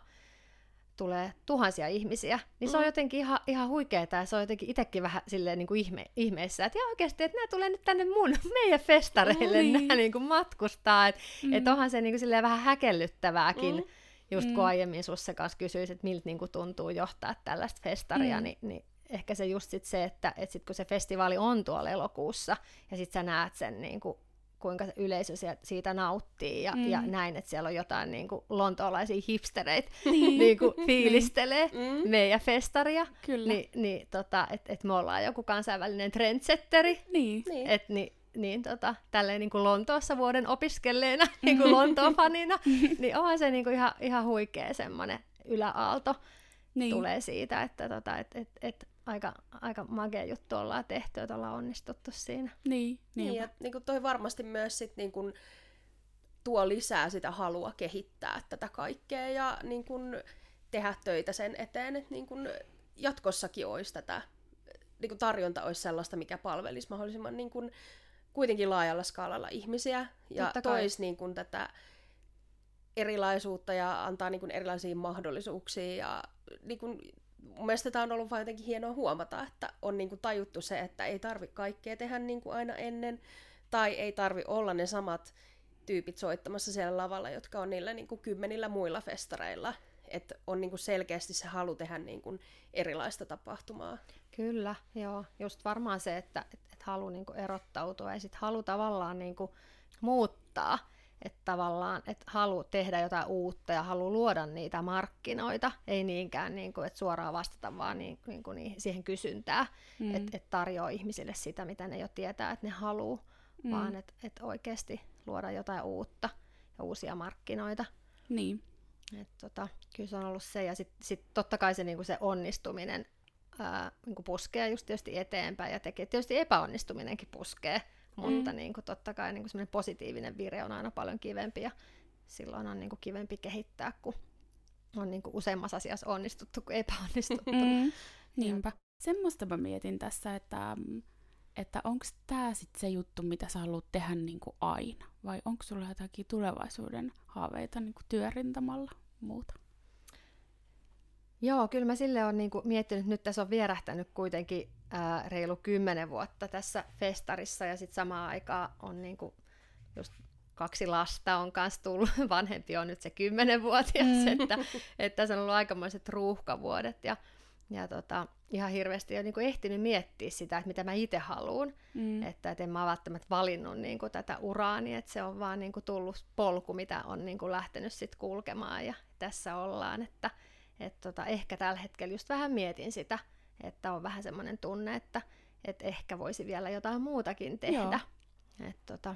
tulee tuhansia ihmisiä, niin se on Mm. jotenkin ihan, ihan huikeeta ja se on jotenkin itsekin vähän silleen niin kuin ihme, ihmeessä, että oikeasti, että nämä tulee nyt tänne mun, meidän festareille, niin. nämä niin kuin matkustaa, että Mm. et onhan se niin kuin silleen vähän häkellyttävääkin, Mm. just Mm. kun aiemmin sussa kanssa kysyisit, että miltä niin kuin tuntuu johtaa tällaista festaria, Mm. niin, niin ehkä se just sit se, että et sit kun se festivaali on tuolla elokuussa ja sitten sä näet sen niin kuin, kuinka se yleisö siitä nauttii ja, Mm. ja näin, että siellä on jotain niin kuin lontoolaisia hipstereitä Niin. niin kuin fiilistelee Mm. meidän festaria, Kyllä. niin, niin tota, että et me ollaan joku kansainvälinen trendsetteri, Niin. Niin. et, niin, niin tota, tälleen niin kuin Lontoossa vuoden opiskelleena, niin kuin Lontoon fanina, niin onhan se niin kuin ihan, ihan huikea semmoinen yläaalto Niin. tulee siitä, että tota, et, et, et, aika, aika magea juttu ollaan tehty, että ollaan onnistuttu siinä. Niin. Niin, ja niin kuin toi varmasti myös sit niin kuin tuo lisää sitä halua kehittää tätä kaikkea ja niin kuin tehdä töitä sen eteen, että niin kuin jatkossakin olisi tätä, niin kuin tarjonta olisi sellaista, mikä palvelisi mahdollisimman niin kuin kuitenkin laajalla skaalalla ihmisiä ja toisi niin kuin tätä erilaisuutta ja antaa niin kuin erilaisia mahdollisuuksia ja niin kuin, mun mielestä tämä on ollut vain jotenkin hienoa huomata, että on niin kuin tajuttu se, että ei tarvitse kaikkea tehdä niin kuin aina ennen, Tai ei tarvi olla ne samat tyypit soittamassa siellä lavalla, jotka on niillä niin kuin kymmenillä muilla festareilla. Että on niin kuin selkeästi se halu tehdä niin kuin erilaista tapahtumaa. Kyllä, joo. Just varmaan se, että et, et halu niinku erottautua ja sitten halu tavallaan niinku muuttaa. Että tavallaan, että halu tehdä jotain uutta ja halu luoda niitä markkinoita, ei niinkään niin kuin, että suoraan vastata vaan niin, niin kuin niin, siihen kysyntää, mm. että et tarjoaa ihmisille sitä, mitä ne jo tietää, että ne haluaa, mm. vaan että et oikeasti luoda jotain uutta ja uusia markkinoita. Niin. Et tota, kyllä se on ollut se, ja sitten sit totta kai se, niinku se onnistuminen ää, niinku puskee just tietysti eteenpäin, ja tekee tietysti epäonnistuminenkin puskee, mutta mm. niin kuin, totta kai niin kuin positiivinen vire on aina paljon kivempi ja silloin on niin kuin, kivempi kehittää, kun on niin kuin, useammassa asiassa onnistuttu kuin epäonnistuttu. Mm. Niinpä. Semmoista mä mietin tässä, että, että onko tämä sitten se juttu, mitä sä haluat tehdä niin kuin aina? Vai onko sulla jotakin tulevaisuuden haaveita niin kuin työrintamalla muuta? Joo, kyllä mä sille on niinku miettinyt, nyt tässä on vierähtänyt kuitenkin ää, reilu kymmenen vuotta tässä festarissa ja sitten samaan aikaan on niinku just kaksi lasta on kanssa tullut, vanhempi on nyt se kymmenenvuotias, mm. että, että tässä on ollut aikamoiset ruuhkavuodet ja, ja tota, ihan hirveästi on niinku ehtinyt miettiä sitä, että mitä mä itse haluan, mm. että et en mä välttämättä valinnut niinku tätä uraani, että se on vaan niinku tullut polku, mitä on niinku lähtenyt sitten kulkemaan ja tässä ollaan, että et tota, ehkä tällä hetkellä just vähän mietin sitä, että on vähän semmoinen tunne, että et ehkä voisi vielä jotain muutakin tehdä. Et tota,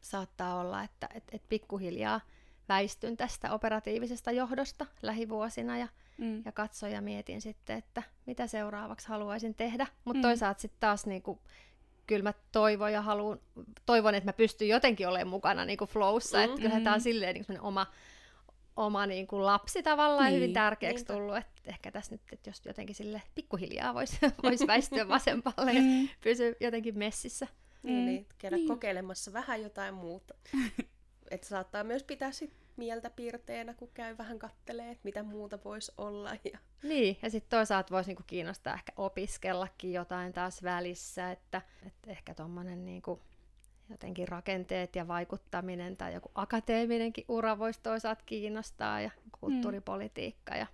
saattaa olla, että et, et pikkuhiljaa väistyn tästä operatiivisesta johdosta lähivuosina ja, mm. ja katsoin ja mietin sitten, että mitä seuraavaksi haluaisin tehdä. Mutta mm. toisaalta sitten taas niinku, kyllä mä toivon ja haluan, toivon, että mä pystyn jotenkin olemaan mukana niinku flowssa, mm. että kyllähän tämä on silleen niinku oma oma niin kuin lapsi tavallaan niin, hyvin tärkeäksi niinpä. tullut, että ehkä tässä nyt, että jos jotenkin sille pikkuhiljaa voisi vois väistyä vasemmalle ja mm. pysyä jotenkin messissä. Niin, mm. niin käydä niin. kokeilemassa vähän jotain muuta. että saattaa myös pitää sit mieltä piirteenä, kun käy vähän kattelee, että mitä muuta voisi olla. Ja... Niin, ja sitten toisaalta voisi niinku kiinnostaa ehkä opiskellakin jotain taas välissä, että, että ehkä tuommoinen niinku jotenkin rakenteet ja vaikuttaminen tai joku akateeminenkin ura voisi toisaalta kiinnostaa ja kulttuuripolitiikka ja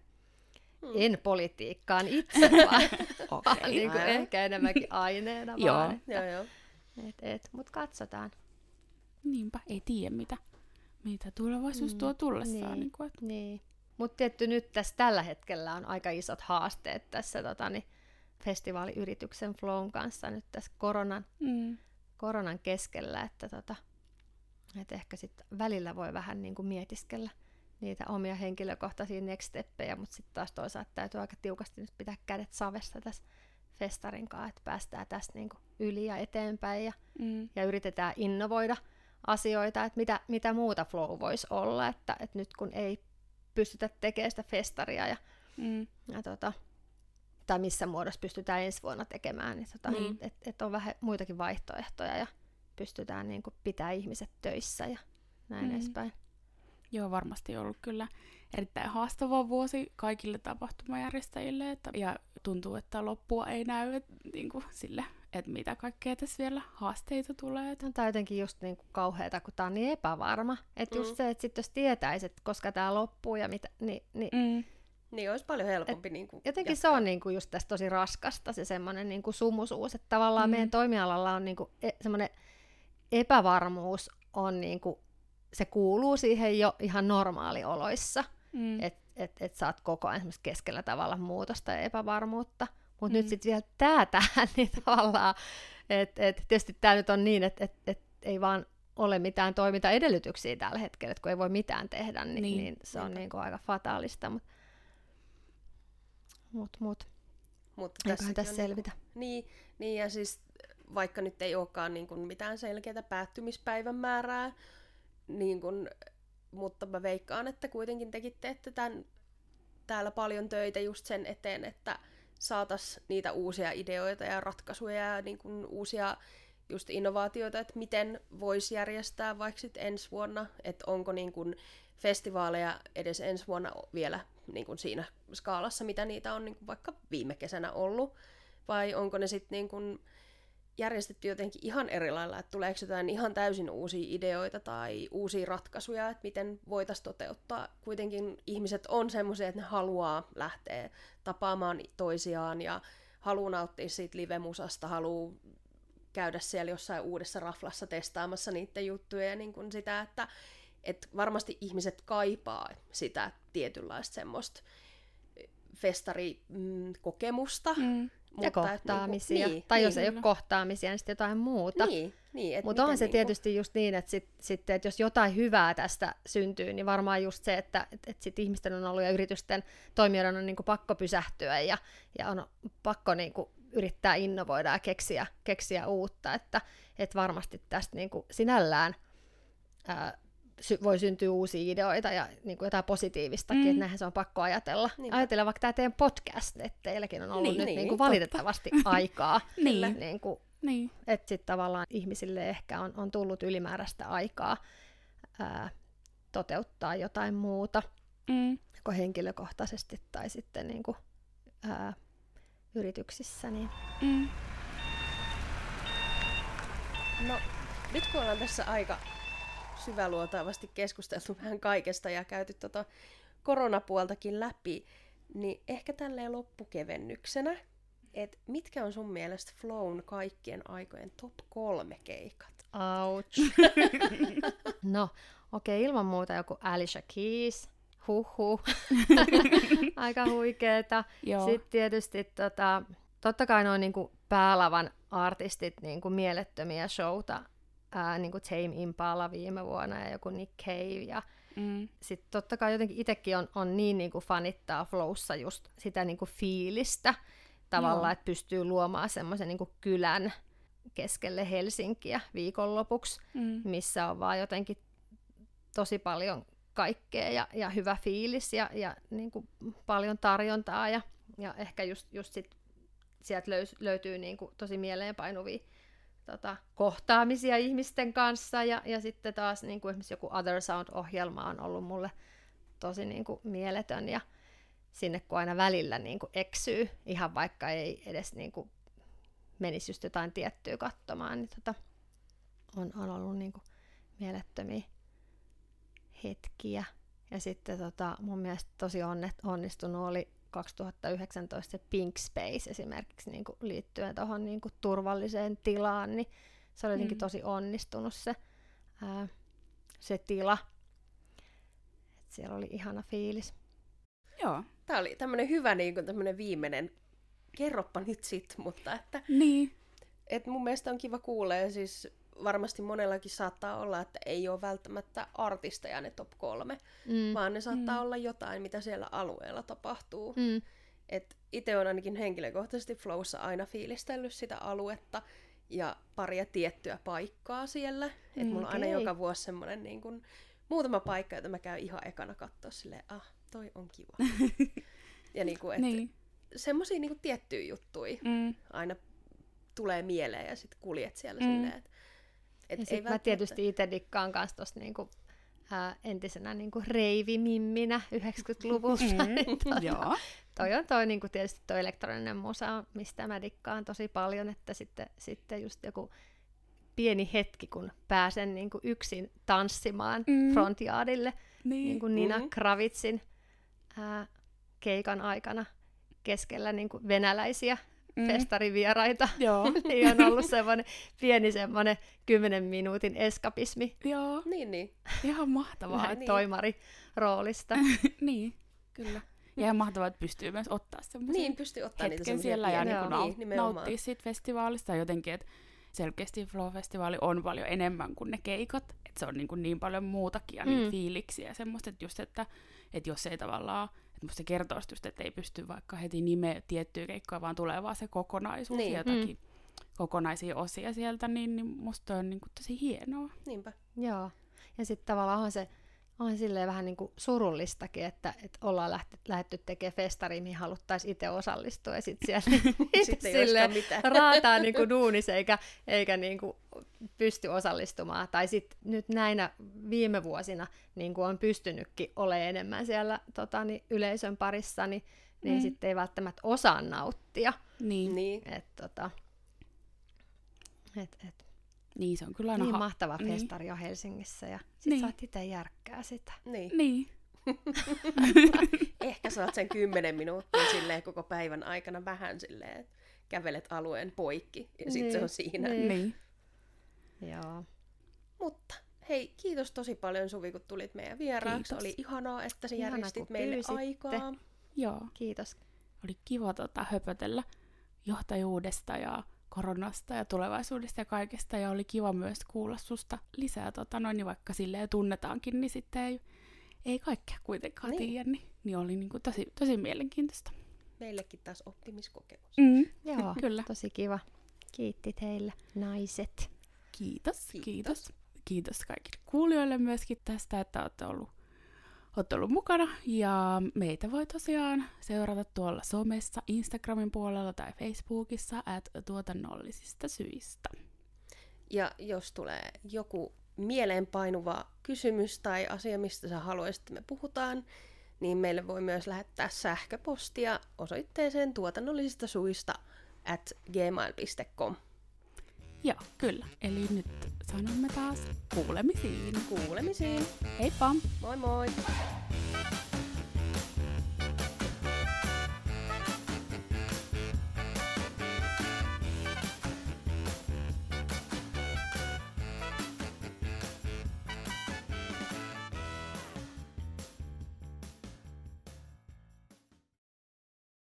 hmm. en politiikkaan itse, vaan, okay, vaan niin kuin ehkä enemmänkin aineena joo. vaan. Että, joo, joo. Et, et, Mutta katsotaan. Niinpä, ei tiedä mitä, mitä tulevaisuus mm. tuo tullessaan. Niin, niin, kuin, että... niin. Mutta tietty nyt tässä tällä hetkellä on aika isot haasteet tässä tota, niin, festivaaliyrityksen Flown kanssa nyt tässä koronan mm koronan keskellä, että, tota, että ehkä sitten välillä voi vähän niin kuin mietiskellä niitä omia henkilökohtaisia next steppejä, mutta sitten taas toisaalta täytyy aika tiukasti nyt pitää kädet savessa tässä festarin kanssa, että päästään tästä niin kuin yli ja eteenpäin ja, mm. ja yritetään innovoida asioita, että mitä, mitä muuta flow voisi olla, että, että nyt kun ei pystytä tekemään sitä festaria ja, mm. ja tota, tai missä muodossa pystytään ensi vuonna tekemään, niin tota, mm. että et on vähän muitakin vaihtoehtoja ja pystytään niin kuin, pitää ihmiset töissä ja näin mm. edespäin. Joo, varmasti ollut kyllä erittäin haastava vuosi kaikille tapahtumajärjestäjille, että, ja tuntuu, että loppua ei näy et, niin kuin, sille, että mitä kaikkea tässä vielä haasteita tulee. Tämä on jotenkin just niin kuin kauheata, kun tämä on niin epävarma. Että mm. just se, että sit jos tietäisi, että koska tämä loppuu ja mitä, niin, niin mm niin olisi paljon helpompi. Et niin kuin jotenkin jatkaa. se on niin kuin just tässä tosi raskasta, se semmoinen niin kuin sumusuus, että tavallaan mm. meidän toimialalla on niin kuin e- semmoinen epävarmuus on niin kuin, se kuuluu siihen jo ihan normaalioloissa, mm. että et, et saat koko ajan keskellä tavalla muutosta ja epävarmuutta. Mutta mm. nyt sitten vielä tämä tähän, niin tavallaan, että et, tietysti tämä nyt on niin, että et, et ei vaan ole mitään toimintaedellytyksiä tällä hetkellä, että kun ei voi mitään tehdä, niin, niin, niin se on niin kuin aika fataalista. Mutta Mut, mut. Mutta Eiköhän tässä niinku- selvitä. Niin, niin, niin, ja siis vaikka nyt ei olekaan niin kuin mitään selkeää päättymispäivän määrää, niin kuin, mutta mä veikkaan, että kuitenkin tekin teette tämän, täällä paljon töitä just sen eteen, että saatas niitä uusia ideoita ja ratkaisuja ja niin kuin uusia just innovaatioita, että miten voisi järjestää vaikka sit ensi vuonna, että onko niin kuin festivaaleja edes ensi vuonna vielä niin kuin siinä skaalassa, mitä niitä on niin kuin vaikka viime kesänä ollut, vai onko ne sitten niin kuin järjestetty jotenkin ihan eri lailla, että tuleeko jotain ihan täysin uusia ideoita tai uusia ratkaisuja, että miten voitaisiin toteuttaa. Kuitenkin ihmiset on semmoisia, että ne haluaa lähteä tapaamaan toisiaan ja haluaa nauttia siitä live-musasta, haluaa käydä siellä jossain uudessa raflassa testaamassa niiden juttuja ja niin kuin sitä, että, että varmasti ihmiset kaipaa sitä tietynlaista semmoista festarikokemusta. Mm. Ja kohtaamisia. Niinku, niin, tai niin, jos ei ole kohtaamisia, niin sitten jotain muuta. Niin, niin, Mutta onhan se niinku... tietysti just niin, että, sit, sit, että jos jotain hyvää tästä syntyy, niin varmaan just se, että et, et sit ihmisten on ollut ja yritysten toimijoiden on niinku pakko pysähtyä ja, ja on pakko niinku yrittää innovoida ja keksiä, keksiä uutta. Että et varmasti tästä niinku sinällään ää, sy- voi syntyä uusia ideoita ja niin kuin jotain positiivistakin, mm. että näinhän se on pakko ajatella. Niinpä. Ajatella vaikka tämä teidän podcast, että teilläkin on ollut niin, nyt niin, niin kuin valitettavasti aikaa. niin. Niin kuin, niin. Että sitten tavallaan ihmisille ehkä on, on tullut ylimääräistä aikaa ää, toteuttaa jotain muuta, mm. joko henkilökohtaisesti tai sitten niin kuin, ää, yrityksissä. Niin. Mm. No, nyt kun ollaan tässä aika syväluotaavasti keskusteltu vähän kaikesta ja käyty tota koronapuoltakin läpi, niin ehkä tälleen loppukevennyksenä, että mitkä on sun mielestä Flown kaikkien aikojen top kolme keikat? Ouch. no, okei, okay, ilman muuta joku Alicia Keys, huhu, aika huikeeta. Sitten tietysti tota, totta kai noin niinku päälavan artistit niinku mielettömiä showta ää, niin kuin Tame Impala viime vuonna ja joku Nick Cave. Ja mm. sitten totta kai jotenkin itsekin on, on niin, niin kuin fanittaa Flowssa just sitä niin kuin fiilistä tavallaan, että pystyy luomaan semmoisen niin kylän keskelle Helsinkiä viikonlopuksi, mm. missä on vaan jotenkin tosi paljon kaikkea ja, ja hyvä fiilis ja, ja niin kuin paljon tarjontaa ja, ja ehkä just, just sit sieltä löys, löytyy niin kuin tosi mieleenpainuvia tota, kohtaamisia ihmisten kanssa ja, ja sitten taas niin kuin esimerkiksi joku Other Sound-ohjelma on ollut mulle tosi niin kuin mieletön ja sinne kun aina välillä niin kuin eksyy, ihan vaikka ei edes niin kuin menisi just jotain tiettyä katsomaan, niin tota, on, on ollut niin kuin mielettömiä hetkiä. Ja sitten tota, mun mielestä tosi onnet, onnistunut oli 2019 se Pink Space esimerkiksi niin kuin liittyen tuohon niin turvalliseen tilaan, niin se oli jotenkin mm. tosi onnistunut se, ää, se tila. Et siellä oli ihana fiilis. Joo. Tämä oli tämmöinen hyvä niin kuin tämmöinen viimeinen, kerroppa nyt sit, mutta että... Niin. Et mun mielestä on kiva kuulla ja siis varmasti monellakin saattaa olla, että ei ole välttämättä artisteja ne top kolme, mm. vaan ne saattaa mm. olla jotain, mitä siellä alueella tapahtuu. Mm. Et itse olen ainakin henkilökohtaisesti Flowssa aina fiilistellyt sitä aluetta ja paria tiettyä paikkaa siellä. Mm, että mulla on aina joka vuosi semmoinen niin kun, muutama paikka, jota mä käyn ihan ekana katsoa silleen, ah, toi on kiva. ja niin kuin, että niin. semmoisia niin tiettyjä juttuja mm. aina tulee mieleen ja sitten kuljet siellä mm. silleen, että et ja ei mä tietysti itse dikkaan kanssa tuosta niinku, ää, entisenä niinku reivimimminä 90-luvulta. Mm, niin joo. Toi on toi, niinku, tietysti toi elektroninen musa, mistä mä dikkaan tosi paljon, että sitten, sitten just joku pieni hetki, kun pääsen niinku yksin tanssimaan mm. frontiaadille niin. Niinku Nina mm. Kravitsin ää, keikan aikana keskellä niinku venäläisiä mm. festarivieraita. Joo. niin on ollut semmoinen pieni semmoinen kymmenen minuutin eskapismi. Joo. Niin, niin. Ihan mahtavaa. niin. toimari roolista. niin, kyllä. Ja ihan mahtavaa, että pystyy myös ottaa semmoisen niin, pystyy ottaa hetken siellä ja niin nau- niin, nauttia siitä festivaalista jotenkin, että selkeästi Flow-festivaali on paljon enemmän kuin ne keikat, että se on niin, kuin niin paljon muutakin ja mm. niitä fiiliksiä ja semmoista, että just, että, että jos ei tavallaan että musta se kertoo just, että ei pysty vaikka heti nimeä tiettyä keikkaa, vaan tulee vaan se kokonaisuus niin. jotakin mm. kokonaisia osia sieltä, niin, niin musta on niin kuin tosi hienoa. Niinpä. Joo. Ja sitten tavallaan se on silleen vähän niin kuin surullistakin, että, että ollaan lähty, lähdetty tekemään festariin, mihin haluttaisiin itse osallistua, ja sitten siellä sitten silleen raataa niin kuin duunis, eikä, eikä niin kuin pysty osallistumaan. Tai sitten nyt näinä viime vuosina niin kuin on pystynytkin olemaan enemmän siellä tota, niin yleisön parissa, niin, niin mm. sitten ei välttämättä osaa nauttia. Niin. niin. Et, tota, Et, et, Niin, se on kyllä aina niin ha- mahtava niin. festari on Helsingissä ja sit Niin. saat itse järkkää sitä. Niin. Niin, Ehkä saat sen kymmenen minuuttia silleen koko päivän aikana vähän silleen, että kävelet alueen poikki ja sitten se Niin, on siinä. niin. niin. Joo. Mutta hei, kiitos tosi paljon Suvi, kun tulit meidän vieraaksi. Kiitos. Oli ihanaa, että sä Ihana, järjestit meille pyysitte. aikaa. Joo. Kiitos. Oli kiva tota, höpötellä johtajuudesta ja koronasta ja tulevaisuudesta ja kaikesta. Ja oli kiva myös kuulla susta lisää, tota, noin, niin vaikka silleen tunnetaankin, niin sitten ei, ei kaikkea kuitenkaan Niin. niin. tiedä. Niin, niin oli niin kuin tosi, tosi mielenkiintoista. Meillekin taas oppimiskokemus. Mm. Joo, Kyllä. tosi kiva. Kiitti teille, naiset. Kiitos, Kiitos. kiitos. Kiitos kaikille kuulijoille myöskin tästä, että olette ollut, olette ollut mukana. Ja meitä voi tosiaan seurata tuolla somessa, Instagramin puolella tai Facebookissa, at tuotannollisista syistä. Ja jos tulee joku mieleenpainuva kysymys tai asia, mistä sä haluaisit, että me puhutaan, niin meille voi myös lähettää sähköpostia osoitteeseen tuotannollisista suista at gmail.com. Joo, kyllä. Eli nyt sanomme taas kuulemisiin. Kuulemisiin. Heippa! Moi moi!